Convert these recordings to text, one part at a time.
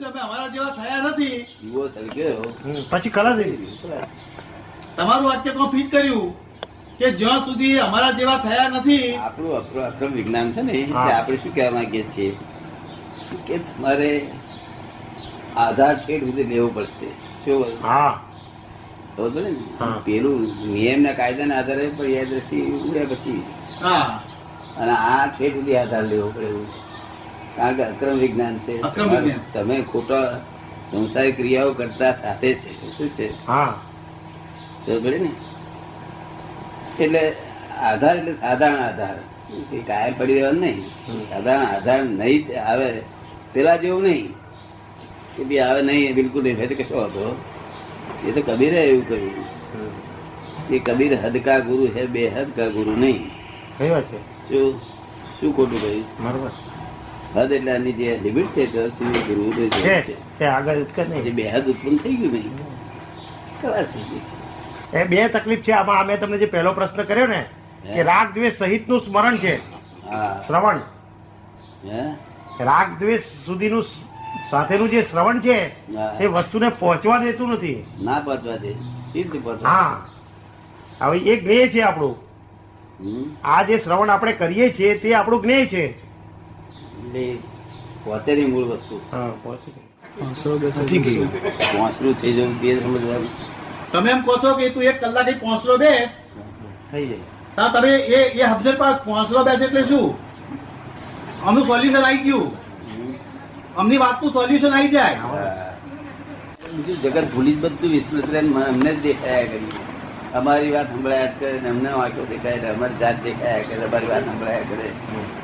તમે અમારા જેવા થયા નથી. જીવો સળગ્યો પછી કલા થઈ તમારું વાક્ય કોણ ફિટ કર્યું કે જ્યાં સુધી અમારા જેવા થયા નથી. આપણું આપણું આપણું વિજ્ઞાન છે ને આપણે શું કહેવા માંગીએ છીએ? કે તમારે આધાર ઠેઠ સુધી લેવો પડશે. શું? ખબર ને પેલું નિયમ ના કાયદા ના આધારે પણ એ દ્રષ્ટિ ઉડ્યા પછી. હા. અને આ ઠેઠ સુધી આધાર લેવો પડે એવું. છે. કારણ કે અક્રમ વિજ્ઞાન. છે તમે ખોટા સંસારી ક્રિયાઓ કરતા સાથે છે. શું છે? ને? એટલે આધાર એટલે સાધારણ આધાર. કાયમ પડી રહેવાનું નહીં. સાધારણ આધાર નહીં જ આવે પેલા જેવું નહીં. કે બી આવે નહીં બિલકુલ નહીં. ભાઈ કશો હતો. એ તો કબીરે એવું કહ્યું. કે કબીર હદ કા ગુરુ હે બે હદકા ગુરુ નહીં. કઈ વાત છે? શું? શું ખોટું કહ્યું? બરોબર. હદ એટલે આની જે લિમિટ છે તો સુધી ગુરુ આગળ બે હદ ઉત્પન્ન થઈ ગયું નહીં ખલાસ થઈ ગઈ. એ બે તકલીફ છે આમાં અમે તમને જે પહેલો પ્રશ્ન કર્યો ને કે રાગ દ્વેષ સહિતનું સ્મરણ છે. શ્રવણ. રાગ દ્વેષ સુધીનું સાથેનું જે શ્રવણ છે એ તે વસ્તુને પહોંચવા દેતું નથી. ના પહોંચવા દે. હા. હવે એ જ્ઞેય છે આપણું. આ જે શ્રવણ આપણે કરીએ છીએ તે આપણું જ્ઞેય છે. એટલે પોતેની મૂળ વસ્તુ. પોંચરું થઈ જવું બે સમજવાનું તમે એમ કહો છો કે તું એક કલાક પોસરો બેસ થઈ જાય. તમે એ એ હબજર પર પોસરો બેસ એટલે શું? અમનું સોલ્યુશન આવી ગયું. અમની વાતનું સોલ્યુશન આવી જાય. બીજું જગત ભૂલી જ બધું વિસ્મૃત અમને જ દેખાયા કરી. અમારી વાત સંભળાયા કરે ને અમને વાંચો દેખાય અમારી જાત દેખાયા કરે અમારી વાત સંભળાયા કરે.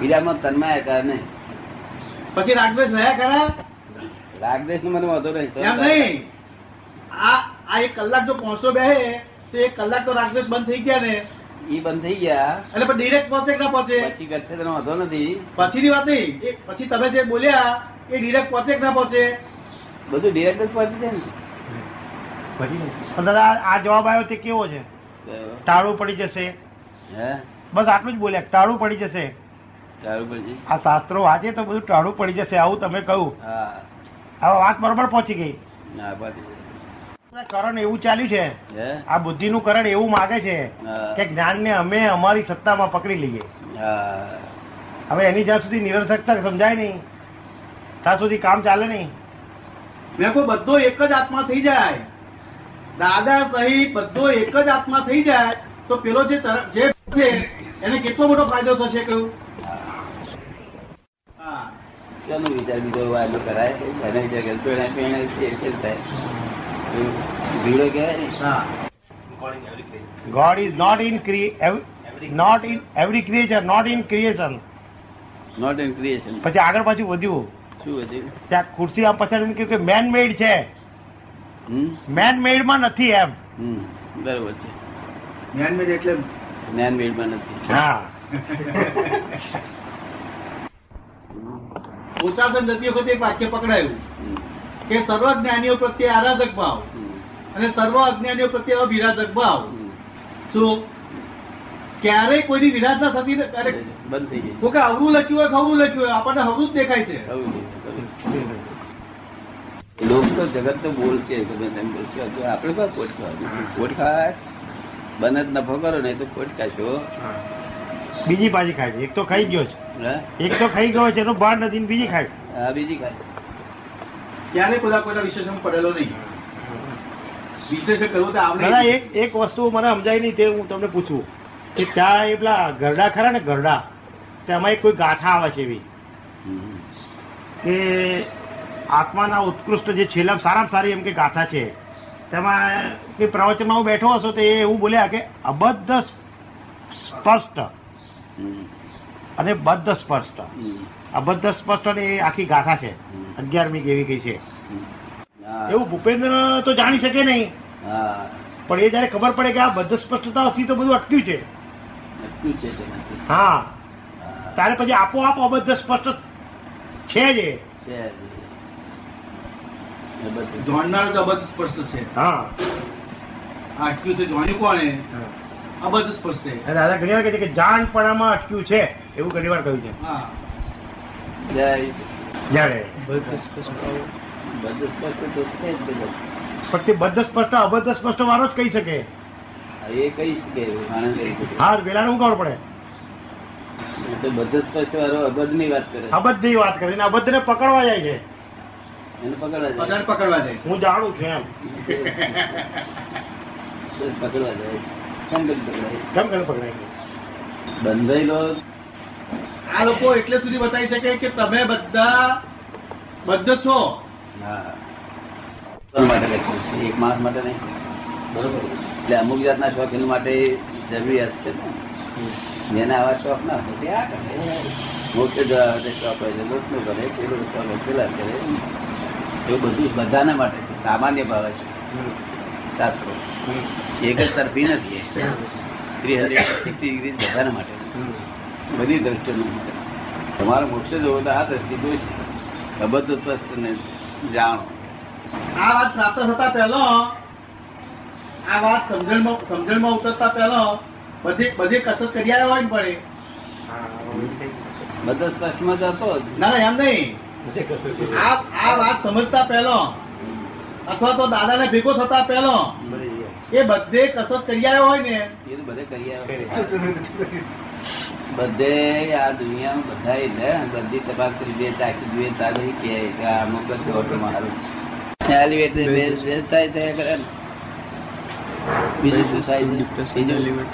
બીજામાં તન્માયા કરે ને? પછી રાગદેશ રહ્યા ખરા રાગદેશ મને વાંધો નહીં એમ નહીં. આ આ એક કલાક જો પહોંચો બે તો એક કલાક તો રાગદેશ બંધ થઈ ગયા ને. એ બંધ થઈ ગયા. એટલે પણ ડિરેક્ટ પહોંચે કે ના પહોંચે? પછી કરશે તેનો વાંધો નથી. પછીની વાત નહીં. પછી તમે જે બોલ્યા એ ડિરેક્ટ પહોંચે કે ના પહોંચે? બધું ડિરેક્ટ જ પહોંચી જાય ને. દાદા આ જવાબ આવ્યો તે કેવો છે? ટાળું પડી જશે. હે? બસ આટલું જ બોલ્યા. ટાળું પડી જશે. આ શાસ્ત્રો વાંચે તો બધું ટાળું પડી જશે આવું તમે કહ્યું. હા. હવે વાત બરોબર પહોંચી ગઈ. કરણ એવું ચાલ્યું છે. આ બુદ્ધિ નું કરણ એવું માગે છે કે જ્ઞાન ને અમે અમારી સત્તામાં પકડી લઈએ. હવે એની જ્યાં સુધી નિરર્થકતા સમજાય નહીં ત્યાં સુધી કામ ચાલે નહીં. મેં કોઈ બધો એક જ આત્મા થઈ જાય. દાદા સહિત બધો એક જ આત્મા થઈ જાય તો પેલો જે જે છે એને કેટલો મોટો ફાયદો થશે કહ્યું? કેનો વિચાર બીજો વાયલો કરાય. એને વિચાર કરે પેણે પેણે ફેર થાય? ભીડો કહેવાય ને? God is not in not in every creature not in creation not in creation પછી આગળ પાછું વધ્યું. શું વધ્યું? ત્યાં ખુરશી આમ પછાડીને કહ્યું કે મેન મેડ છે. મેન મેડમાં નથી એમ. હમ બરોબર છે. મેન મેડ એટલે મેન મેડમાં નથી. હા. ઉચાસન જતી વખતે એક વાક્ય પકડાયું કે સર્વ જ્ઞાનીઓ પ્રત્યે આરાધક ભાવ. અને સર્વ અજ્ઞાનીઓ પ્રત્યે અવિરાધક ભાવ. શું ક્યારે કોઈની વિરાધના થતી ક્યારેક બંધ થઈ ગઈ. કે અવરું લખ્યું હોય કે લખ્યું હોય. આપણને હવું જ દેખાય છે. લોક તો જગત તો બોલશે તમે તેમ બોલશે આપણે કોટ ખાવાની ખોટ ખાવા બને જ નફો કરો નહીં તો કોટ ખાશો બીજી પાછી ખાય છે. એક તો ખાઈ ગયો છે. એક તો ખાઈ ગયો છે એનો ભાર નથી ને બીજી ખાય. આ બીજી ખાય. ક્યારે કોઈ કોઈના વિશેષણ પડેલો નહીં. વિશ્લેષણ કરવું તો દાદા એક એક વસ્તુ મને સમજાય નહીં તે હું તમને પૂછું. કે ત્યાં એ પેલા ગરડા ખરા ને ગરડા તેમાં એક કોઈ ગાથા આવે છે એવી. કે આત્માના ઉત્કૃષ્ટ જે છેલ્લા સારામાં સારી એમ કે ગાથા છે તેમાં કે પ્રવચનમાં હું બેઠો હશો તો એ એવું બોલ્યા કે અબદ્ધ સ્પષ્ટ. અને બદ્ધ સ્પષ્ટ આ બદ્ધ સ્પષ્ટ એ આખી ગાથા છે. અગિયારમી કેવી કઈ છે. એવું ભૂપેન્દ્ર તો જાણી શકે નહીં. પણ એ જયારે ખબર પડે કે આ બદ્ધ સ્પષ્ટતાથી તો બધું અટક્યું છે. હા. તારે ત્યારે પછી આપોઆપ અબદ્ધ સ્પષ્ટ છે જ. જોણનાર તો અબદ્ધ સ્પષ્ટ છે. હા. આ અટક્યું છે જોણ્યું કોણે? અબદ્ધ સ્પષ્ટ છે અને દાદા ઘણી વાર કહે છે કે જાણપણામાં અટક્યું છે. એવું ઘણી વાર કહ્યું છે. હા. જય જ્યારે બધું સ્પષ્ટ તો છે જ બધું. ફક્ત બદ્ધ સ્પષ્ટ અબદ્ધ સ્પષ્ટ વાળો જ કહી શકે. એ કઈ શકે હા વેલાને શું ખબર પડે? બધું સ્પષ્ટ વાળો અબધની વાત કરે અબદ્ધની વાત કરે અબદ્ધ ને પકડવા જાય છે. એને પકડવા જાય. બધાને પકડવા જાય. હું જાણું છું એમ. પકડવા જાય. કેમ બંધાયેલો. આ લોકો એટલે સુધી બતાવી શકે કે તમે બધા બદ્ધ છો. માટે એક માણસ માટે નહીં. બરોબર. એટલે અમુક જાતના શોખીન માટે જરૂરિયાત છે ને. જેને આવા શોખ ના હોય તે આ કરે. મોટે જવા શોખ હોય છે લોટનું કરે પેલો શોખ પેલા કરે. એવું બધું બધાના માટે સામાન્ય ભાવે છે. શાસ્ત્રો એક જ તરફી નથી. સિક્સટી ડિગ્રી બધાના માટે. બધી દ્રષ્ટિઓ માટે. તમારો મોક્ષ જોવો તો આ દ્રષ્ટિ જોઈશે અબદ્ધ સ્પષ્ટ ને જાણો. આ વાત પ્રાપ્ત થતા પહેલો આ વાત સમજણમાં સમજણમાં ઉતરતા પહેલો બધી બધી કસરત કરી આવ્યા હોય પડે. બધા સ્પષ્ટમાં જતો ના ના એમ નહીં. આ આ વાત સમજતા પહેલો. અથવા તો દાદાને ભેગો થતા પહેલો. એ બધે કસરત કરી આવ્યો હોય ને. એ તો બધે કરી આવ્યો બધે આ દુનિયામાં બધા લે બધી તપાસ કરી દે તાકી જોઈએ તારી કે અમુક જ એટલે થાય થયા કરે બીજું શું? બીજું?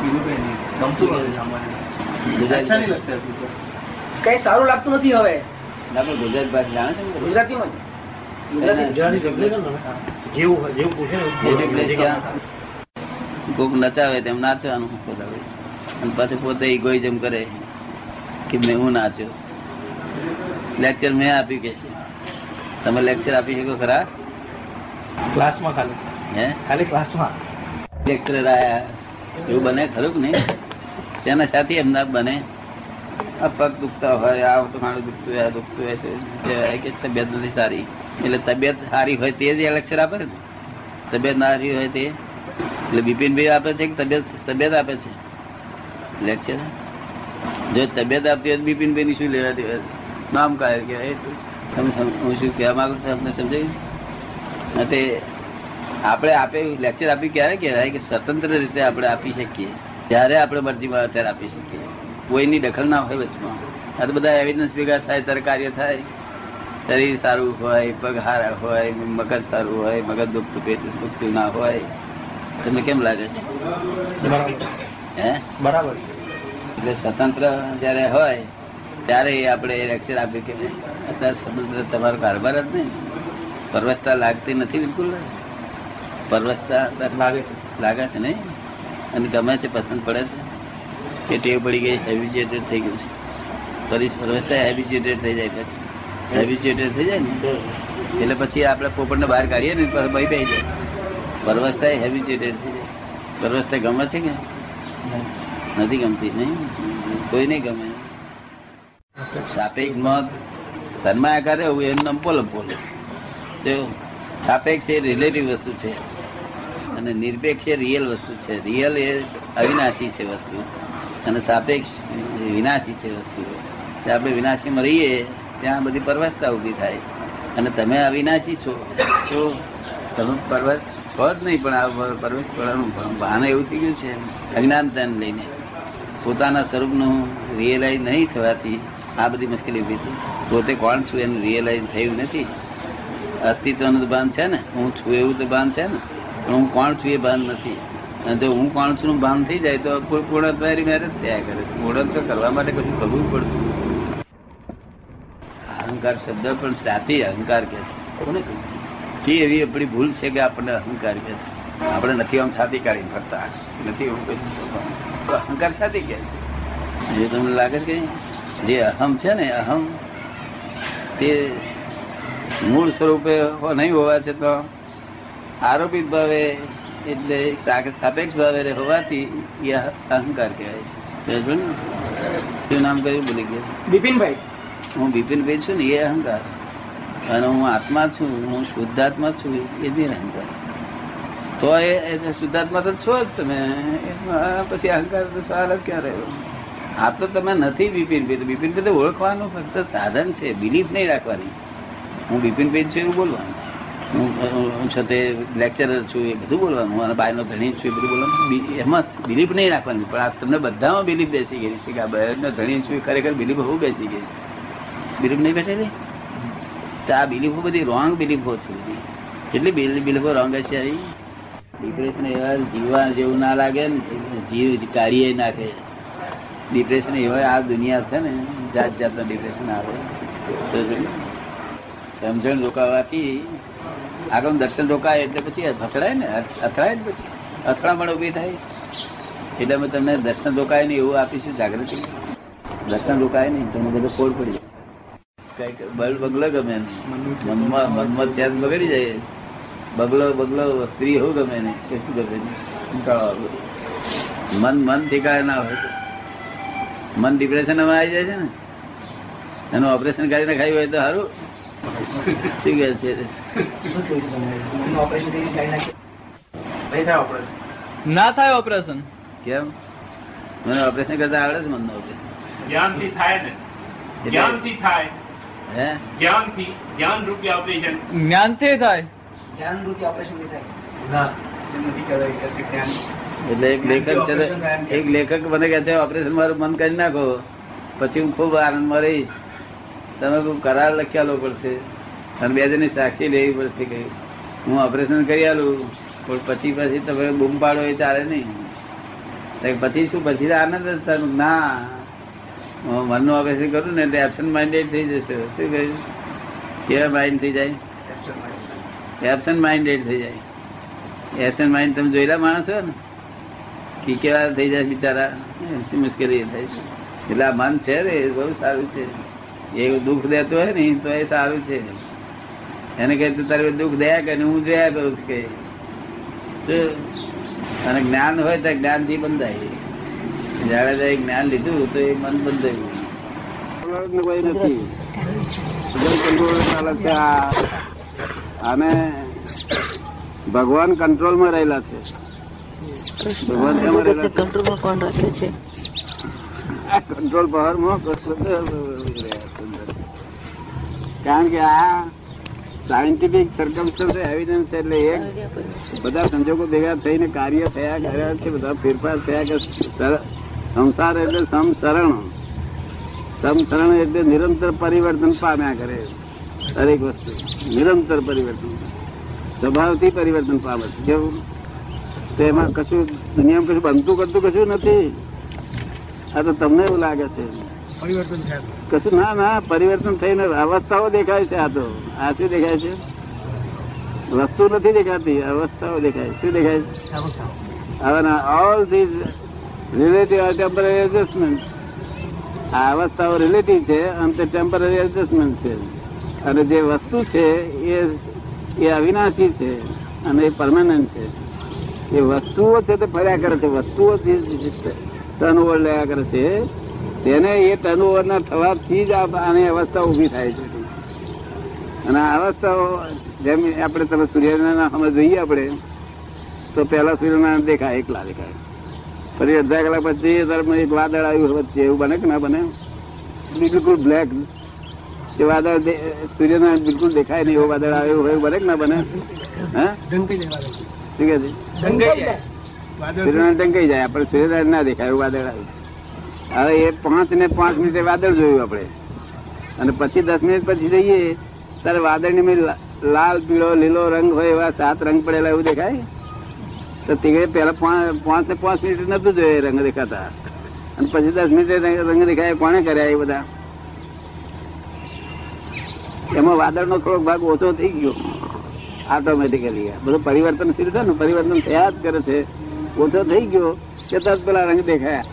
બીજું કઈ નહીં. ગમતું નથી સામાન્ય. ગુજરાત. કઈ સારું લાગતું નથી હવે. ના પણ ગુજરાત ભાષા જાણે છે ને? ગુજરાતીમાં જ. જેવું જેવું પૂછે ને? કોક નચાવે તેમ નાચવાનું પોતાનું. અને પાછું પોતે ઇગોઇઝમ કરે કે મેં હું નાચ્યો. લેક્ચર મેં આપ્યું કે છે. તમે લેક્ચર આપી શકો ખરા? ક્લાસમાં ખાલી. હે? ખાલી ક્લાસમાં લેક્ચરર આયા. એવું બને ખરું કે નહીં? તેના સાથે એમના બને? આ પગ દુખતા હોય આ મારું દુખતું હોય, આ દુખતું હોય કહેવાય કે તબિયત નથી સારી. એટલે તબિયત સારી હોય તે જ લેક્ચર આપે ને તબિયત ના સારી હોય તે. એટલે બિપિનભાઈ આપે છે કે તબિયત તબિયત આપે છે? લેક્ચર જો તબિયત આપતી હોય બિપિનભાઈ ની શું લેવા દેવા નામ કાય કહેવાય. તમે હું શું કહેવા માંગુ છું તમને સમજાયું? તે આપણે આપે લેક્ચર આપી ક્યારે કહેવાય કે સ્વતંત્ર રીતે આપણે આપી શકીએ? ત્યારે આપણે મરજીમાં અત્યારે આપી શકીએ. કોઈની દખલ ના હોય વચમાં આ તો બધા એવિડન્સ ભેગા થાય ત્યારે કાર્ય થાય. શરીર સારું હોય પગ હારા હોય મગજ સારું હોય મગજ દુખતું પેટ દુખતું ના હોય. તમને કેમ લાગે છે? બરાબર. હે? બરાબર. એટલે સ્વતંત્ર જયારે હોય ત્યારે આપણે લેક્ચર આપી કે અત્યારે સ્વતંત્ર તમારો કારભાર જ નહીં. પરવસતા લાગતી નથી બિલકુલ. પરવસતા લાગે છે. લાગે છે નહીં. અને ગમે છે પસંદ પડે છે. ટેવ પડી ગઈ હેબિચેટેડ થઈ ગયું છે. ફરી પરવસતા હેબિચેટેડ થઈ જાય પછી. હેબિચેટેડ થઈ જાય ને? એટલે પછી આપણે પોપટને બહાર કાઢીએ ને, પછી ભાઈ બે જાય પરવસ્તા હેબિચેટેડ થઈ જાય. પરવસ્તા ગમે છે કે? નથી ગમતી, નહીં? કોઈ નહીં ગમે. સાપેક્ષમાં તન્માયાકાર રહેવું એનું નામ પોલ પોલ. જો સાપેક્ષ એ રિલેટિવ વસ્તુ છે. અને નિરપેક્ષ એ રિયલ વસ્તુ છે. રિયલ એ અવિનાશી છે વસ્તુ. અને સાપેક્ષ વિનાશી છે વસ્તુ આપણે વિનાશીમાં રહીએ, ત્યાં બધી પરવસતા ઊભી થાય. અને તમે અવિનાશી છો, તો તમે પરવસ છો જ નહીં, પણ આ પરવસ પડવાનું ભાન એવું થઈ ગયું છે અજ્ઞાનતાને લઈને. પોતાના સ્વરૂપનું રિયલાઇઝ નહીં થવાથી આ બધી મુશ્કેલી ઊભી થઈ. પોતે કોણ છું એનું રિયલાઇઝ થયું નથી. અસ્તિત્વનું તો ભાન છે ને. હું છું એવું તો ભાન છે ને. પણ હું કોણ છું એ ભાન નથી. અને જો હું કોણ છું ભાન થઈ જાય તો પૂર્ણ તૈયારી મેરેજ થયા કરે છે. પૂર્ણ તો કરવા માટે કશું કરવું પડતું અહંકાર શબ્દ પણ સાથે અહંકાર કે છે. કોને? કે એવી આપણી ભૂલ છે કે આપણને અહંકાર કે છે. આપણે નથી આમ છાતી કાઢી ફરતા. નથી એવું અહંકાર સાથી કે છે. જે તમને લાગે છે કે જે અહમ છે ને, અહમ તે મૂળ સ્વરૂપે નહીં હોવા છે તો આરોપિત ભાવે એટલે સાપેક્ષ ભાવે હોવાથી એ અહંકાર કહેવાય છે. શું નામ કયું બોલી ગયા. બિપિનભાઈ. હું બિપિનભાઈ છું ને એ અહંકાર. અને હું આત્મા છું હું શુદ્ધાત્મા છું એ જ અહંકાર. તો એ શુદ્ધાત્મા તો છો જ તમે. પછી અહંકાર તો સવાલ જ ક્યાં રહ્યો? આ તો તમે નથી બિપિનભાઈ. તો બિપિનભાઈ તો ઓળખવાનું ફક્ત સાધન છે બિલીફ નહીં રાખવાની. હું બિપિનભાઈ છું એવું બોલવાનું. હું છે તે લેક્ચરર છું, એ બધું બોલવાનું. અને બાયનો ધણી છું, એ બધું બોલવાનું. એમાં બિલીફ નહીં રાખવાની, પણ આ તમને બધામાં બિલીફ બેસી ગઈ છે કે આ બહેરનો ધણી છું ખરેખર બિલીફ બહુ બેસી ગઈ છે. બિલીફ નહીં બેઠેલી તો? આ બિલીફો બધી રોંગ બિલીફો છે. કેટલી બિલીફો રોંગ હશે ડિપ્રેશન એવા જીવવા જેવું ના લાગે ને, જીવ કાઢીએ નાખે. ડિપ્રેશન એવા આ દુનિયા છે ને જાત જાતના ડિપ્રેશન આવે? સમજણ રોકાવાથી આગળ દર્શન રોકાય એટલે પછી અથડાય ને અથડાય ને પછી. અથડામણ ઊભી થાય. એટલે અમે તમને દર્શન રોકાય ને એવું આપીશું જાગૃતિ. દર્શન રોકાય નહીં, તમને બધો ફોડ પડી જાય. કંઈક બળ બગલો ગમે નહીં મનમાં મનમાં ચેન બગડી જાય. બગલો બગલો, સ્ત્રી હોવ ગમે નહીં કે શું ગમે નહીં મન મન ઠેકાણે ના હોય મન ડિપ્રેશનમાં આવી જાય છે ને. એનું ઓપરેશન કરીને ખાયું હોય તો સારું. શું છે ના થાય ઓપરેશન કેમ? મને ઓપરેશન કરતા આવડે છે મનનું ઓપરેશન જ્ઞાનથી થાય ને. એટલે- જ્ઞાનથી થાય. હે? જ્ઞાનથી જ્ઞાન રૂપી ઓપરેશન જ્ઞાનથી થાય. જ્ઞાન રૂપી ઓપરેશનથી થાય. એટલે એક લેખક છે એક લેખક મને કહે છે ઓપરેશન મારું મન કરી નાખો. પછી હું ખૂબ આનંદમાં રહીશ. તમે કોઈ કરાર લખ્યાલો પડશે અને બે જણની સાક્ષી લેવી પડશે કે હું ઓપરેશન કરી આલું પણ પછી પછી તમે બૂમ પાડો એ ચાલે નહીં. પછી શું? પછી આનંદ જ થવાનું. ના હું મનનું ઓપરેશન કરું ને એટલે એબસન્ટ માઇન્ડેડ થઈ જશે. શું કહ્યું? કેવા માઇન્ડ થઈ જાય? એબસન્ટ માઇન્ડેડ થઈ જાય. એબસન્ટ માઇન્ડ તમે જોયેલા માણસો ને કે કેવા થઈ જાય બિચારા? શું મુશ્કેલી થાય? છે એટલે આ મન છે ને એ બહુ સારું છે. એ દુઃખ દેતું હોય ને તો એ સારું છે. એને કહે તું તારે દુઃખ દયા કે હું જોયા કરું છું કે અને જ્ઞાન હોય તો જ્ઞાનથી બંધાય. જયારે જયારે જ્ઞાન લીધું તો એ મન બંધાયું. કોઈ નથી. અને ભગવાન કંટ્રોલમાં રહેલા છે. ભગવાન કંટ્રોલમાં કોણ રાખે છે. આ કંટ્રોલ પાવરમાં કારણ કે આ સાયન્ટિફિક સર્કમસ્ટન્સ એવિડન્સ એટલે એક બધા સંજોગો ભેગા થઈને કાર્ય થયા કર્યા છે બધા ફેરફાર થયા કે સર- સંસાર એટલે સમસરણ સમસરણ એટલે નિરંતર પરિવર્તન પામ્યા કરે દરેક વસ્તુ નિરંતર પરિવર્તન સ્વભાવથી પરિવર્તન પામે છે કેવું તો એમાં કશું દુનિયામાં કશું બનતું કરતું કશું નથી આ તો તમને એવું લાગે છે. પરિવર્તન કશું ના ના પરિવર્તન થઈને અવસ્થાઓ દેખાય છે આ તો. આ શું દેખાય છે? વસ્તુ નથી દેખાતી અવસ્થાઓ દેખાય. શું દેખાય છે? હવે all these relative are temporary adjustment આ અવસ્થાઓ રિલેટિવ છે અને તે ટેમ્પરરી એડજસ્ટમેન્ટ છે. અને જે વસ્તુ છે એ એ અવિનાશી છે અને એ પરમાનન્ટ છે. એ વસ્તુઓ છે તે ફર્યા કરે છે. વસ્તુઓ ટર્નઓવર લયા કરે છે. તેને એ ટર્નઓવર ના થવાથી જ આની અવસ્થા ઊભી થાય છે. અને આ અવસ્થાઓ જેમ આપણે તમે સૂર્યનારાયણ અમે જોઈએ આપણે તો પહેલા સૂર્યનારાયણ દેખાય એકલા દેખાય. પછી અડધા કલાક પછી ત્યારે એક વાદળ આવ્યું વચ્ચે એવું બને કે ના બને? બિલકુલ બ્લેક એ વાદળ સૂર્યનારાયણ બિલકુલ દેખાય નહીં એવું વાદળ આવ્યું હોય એવું બને કે ના બને? હા? શું કે છે? સૂર્યનારાયણ ટંકાઈ જાય. આપણે સૂર્યનારાયણ ના દેખાય એવું વાદળ હવે એ પાંચ ને પાંચ મિનિટે વાદળ જોયું આપણે. અને પછી દસ મિનિટ પછી જઈએ ત્યારે વાદળની લાલ પીળો લીલો રંગ હોય એવા સાત રંગ પડેલા એવું દેખાય? તો તે પેલા પાંચ ને પાંચ મિનિટ નતું જોયું એ રંગ દેખાતા. અને પછી દસ મિનિટે રંગ રંગ દેખાય કોને કર્યા એ બધા? એમાં વાદળનો થોડોક ભાગ ઓછો થઈ ગયો. ઓટોમેટિકલી બધું પરિવર્તનશીલ છે ને? પરિવર્તન થયા જ કરે છે. ઓછો થઈ ગયો. કે તરત પેલા રંગ દેખાયા.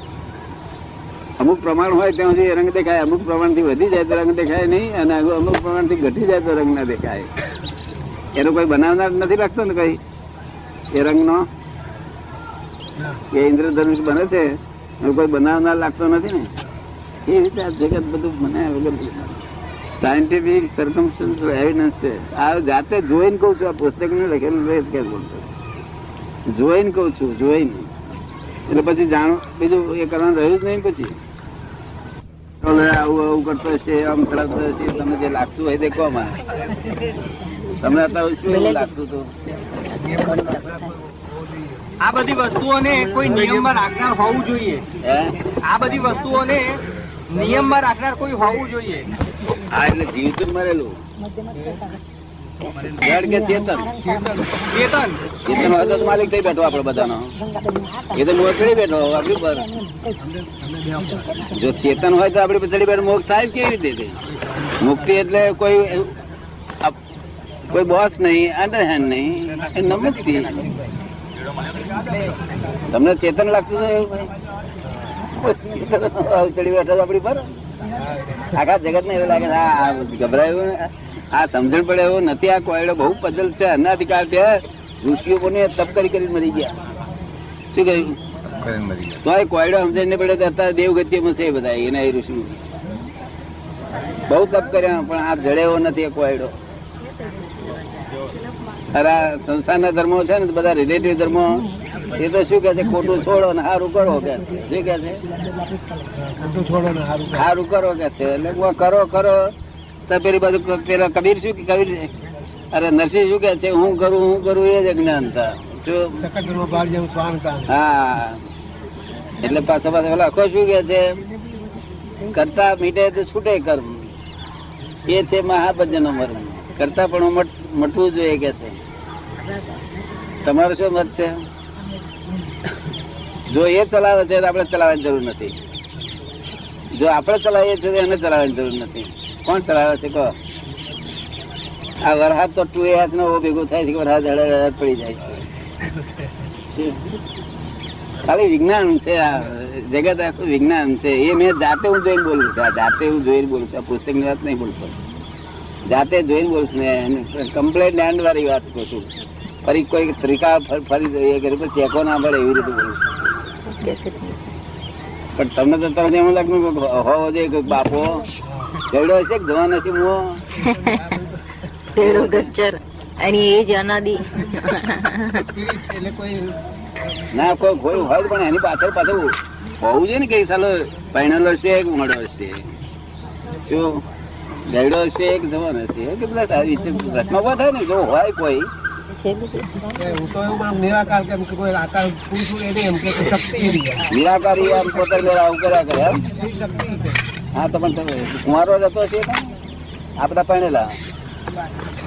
અમુક પ્રમાણ હોય ત્યાં સુધી રંગ દેખાય. અમુક પ્રમાણથી વધી જાય તો રંગ દેખાય નહીં, અને અમુક પ્રમાણથી ઘટી જાય તો રંગ ના દેખાય. એનો કોઈ બનાવનાર નથી લાગતો ને કઈ? એ રંગનો? એ ઇન્દ્રધનુષ બને છે, એનો કોઈ બનાવનાર લાગતો નથી ને? એ રીતે આ જગત બધું બનાવ્યા વગર સાયન્ટિફિક સર્કમસ્ટન્સ એવિડન્સ છે. આ જાતે જોઈને કહું છું, આ પુસ્તક ને લખેલું કે બોલતો જોઈને કઉ છું જોઈને. એટલે પછી જાણો બીજું એ કરવાનું રહ્યું જ નહીં પછી. આવું આવું કરતો છે આમ કરતો છે તમને જે લાગતું હોય તે કહો મને તમને અત્યારે શું એવું લાગતું હતું? આ બધી વસ્તુઓને કોઈ નિયમમાં રાખનાર હોવું જોઈએ. આ બધી વસ્તુઓને નિયમમાં રાખનાર કોઈ હોવું જોઈએ. આ એટલે જીવતું જ મરેલું. જડ કે ચેતન. ચેતન. ચેતન હોય તો માલિક થઈ બેઠો આપડે બધાનો. એ તો મોકળી બેઠો આપડી પર જો ચેતન હોય તો આપડી ચડી બેઠો, મોક્ષ થાય કેવી રીતે મુક્તિ એટલે કોઈ કોઈ બોસ નહીં અંડરહેન્ડ નહીં, એ નમસ્તી. તમને ચેતન લાગતું? ચડી બેઠો આપડી પર? આખા જગત ને એવું લાગે આ ગભરાયું? આ સમજણ પડે એવું નથી આ કોયડો બહુ પદલ છે અનાધિકાર છે. ઋષિઓ કોને તપ કરી કરી મરી ગયા. શું કહ્યું? તો એ કોયડો સમજણ ને પડે તો અત્યારે દેવગતિમાં છે બધા એના એ ઋષિ બહુ તપ કર્યા પણ આ જડેવો નથી કોયડો. અરે સંસ્થાના સંસારના ધર્મો છે ને બધા રિલેટિવ ધર્મો. એ તો શું કે છે ખોટું છોડો ને સારું કરો કે. શું કે છે? સારું કરો. કે છે. એટલે કરો કરો. તો પેલી બાજુ પેલા કબીર શું કે કબીર અરે નરસિંહ શું કે છે હું કરું હું કરું એ જ અજ્ઞાનતા હા. એટલે પાછો પાછો પેલા આખો શું કે છે? કરતા મીટે તો છૂટે કર્મ. એ છે મહાભજન મર્મ કરતા પણ મટ- મટવું જોઈએ કે છે. તમારો શું મત છે? જો એ ચલાવે છે આપણે ચલાવવાની જરૂર નથી. જો આપણે ચલાવીએ છીએ એને ચલાવવાની જરૂર નથી. કોણ ચલાવે છે કહો? આ વરસાદ તો ટુ હાથ નો ભેગો થાય છે વરસાદ હળે હળે પડી જાય. ખાલી વિજ્ઞાન છે આ જગત આખું વિજ્ઞાન છે. એ મેં જાતે હું જોઈને બોલું છું. જાતે હું જોઈને બોલું છું. આ પુસ્તકની વાત નહીં બોલતો. જાતે જોઈને બોલું છું. કમ્પ્લેટ લેન્ડ વાળી વાત કરું છું ફરી કોઈ ત્રિકા ફર- ચેકો ના પડે એવી રીતે બોલું છું. પણ તમને તો તરત એમ લાગ્યું હોવો જોઈએ કોઈ બાપો કેવડો હશે જવા નથી મો પેલો ગચ્ચર એની એજ અનાદિ. ના કોઈ કોઈ હોય પણ એની પાછળ પાછળ હોવું જોઈએ ને કે સાલો પહેણેલો હશે કે ઉમડો હશે? શું ગયડો હશે કે જવાનો હશે? કે પેલા સારી રીતે પ્રશ્ન ઊભા થાય ને જો હોય કોઈ નિરાકારી આમ પોતે મેળા આવું કર્યા કરે એમ? હા તો પણ તમે કુંવારો રહેતો છે આપડા આ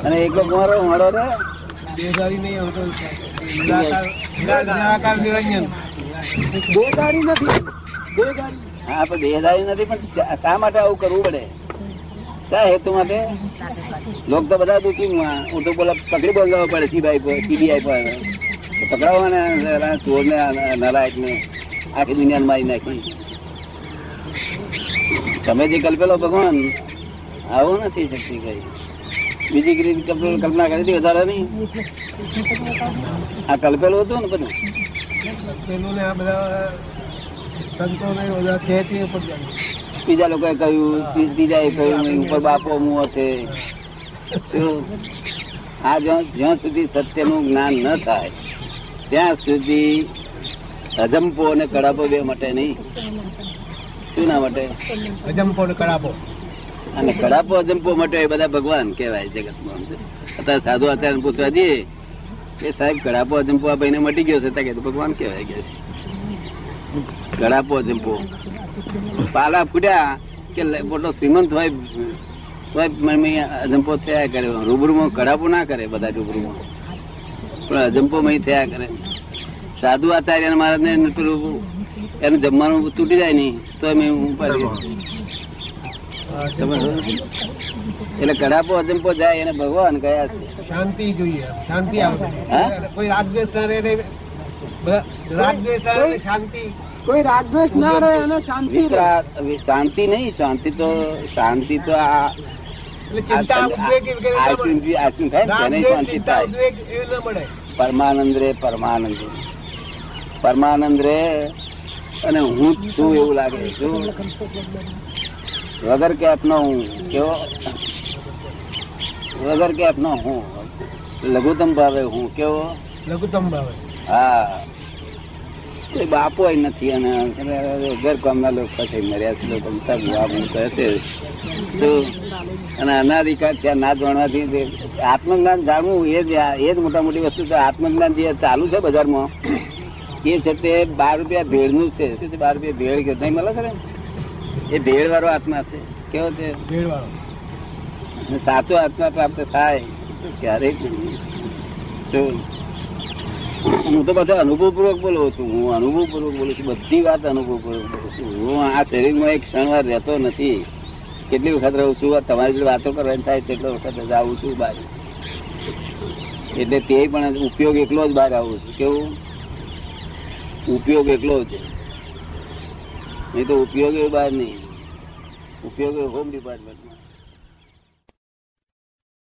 અને એકલો કુંવારો ઉમડો રે દેહદારી નથી. દેહદારી હા પણ દેહદારી નથી પણ શા માટે આવું કરવું પડે? કયા હેતુ માટે? લોક તો બધા દુઃખી હું આ. તો બોલા પકડી બોલાવવા પડે સીબીઆઈ પર સીબીઆઈ પર. પકડાવવાના ચોર ને ને આખી દુનિયાને મારી નાખી. તમે જે કલ્પેલો ભગવાન, આવું નથી શક્તિ કઈ. બીજી રીત કલ્પના કરી હતી વધારે નહીં. આ કલ્પેલું હતું ને બધું. બીજા લોકોએ કહ્યું ત્રીજાએ કહ્યું ઉપર બાપો મુઓ છે આ જ્યાં જ્યાં સુધી સત્યનું જ્ઞાન ન થાય ત્યાં સુધી અજંપો અને કડાપો બે માટે નહીં. શું ના માટે? અને કડાપો. અજંપો માટે એ બધા ભગવાન કહેવાય જગતમાં. અત્યારે સાધુ અત્યારે પૂછવા જઈએ કે સાહેબ કડાપો અજંપો આ ભાઈને મટી ગયો છે. ત્યાં ભગવાન કહેવાય કે કડાપો અજંપો. પાલા ફૂટ્યા કે મોટો શ્રીમંત હોય તોય અજંપો થયા કરે રૂબરૂમાં કડાપો ના કરે બધા રૂબરૂમાં. પણ અજંપો મય થયા કરે. સાધુ આચાર્ય મહારાજ ને એનું જમવાનું તૂટી જાય નહીં તો મેં ઉપાડી એટલે કડાપો અજંપો જાય એને ભગવાન કયા છે? શાંતિ જોઈએ શાંતિ આવે. કોઈ રાજદ્વેષ ના રહે ને શાંતિ કોઈ રાગદ્વેષ ના રહે અને શાંતિ રહે. શાંતિ નહીં શાંતિ તો શાંતિ તો આ પરમાનંદ રે પરમાનંદ. પરમાનંદ રે અને હું જ છું એવું લાગે છું. વગર કેપ નો હું કેવો? વગર કેપ નો હું. લઘુત્તમ ભાવે હું કેવો? લઘુત્તમ ભાવે. હા. કોઈ બાપો નથી અને ઘર કામના લોકો છે મર્યા છે લોકો બાપ કહે છે. તો અને અનાધિકાર ત્યાં ના જાણવાથી આત્મજ્ઞાન જાણવું એ જ એ જ મોટા મોટી વસ્તુ છે. આત્મજ્ઞાન જે ચાલુ છે બજારમાં એ છે તે બાર રૂપિયા ભેળનું છે. શું છે બાર રૂપિયા ભેળ કે નહીં મળે છે એ ભેળ વાળો આત્મા છે. કેવો છે? ભેળ વાળો સાચો આત્મા પ્રાપ્ત થાય ક્યારેય. તો હું તો બધા અનુભવપૂર્વક બોલું છું. હું અનુભવપૂર્વક બોલું છું. બધી વાત અનુભવપૂર્વક બોલું છું. હું આ શરીરમાં એક ક્ષણવાર રહેતો નથી. કેટલી વખત રહું છું, તમારી વાતો કરવાની થાય તેટલો વખત જ આવું છું બહાર. એટલે તે પણ ઉપયોગ એકલો જ બહાર આવું છું. કેવું? ઉપયોગ એકલો જ. નહીં તો ઉપયોગ એ બહાર નહીં. ઉપયોગ હોમ ડિપાર્ટમેન્ટમાં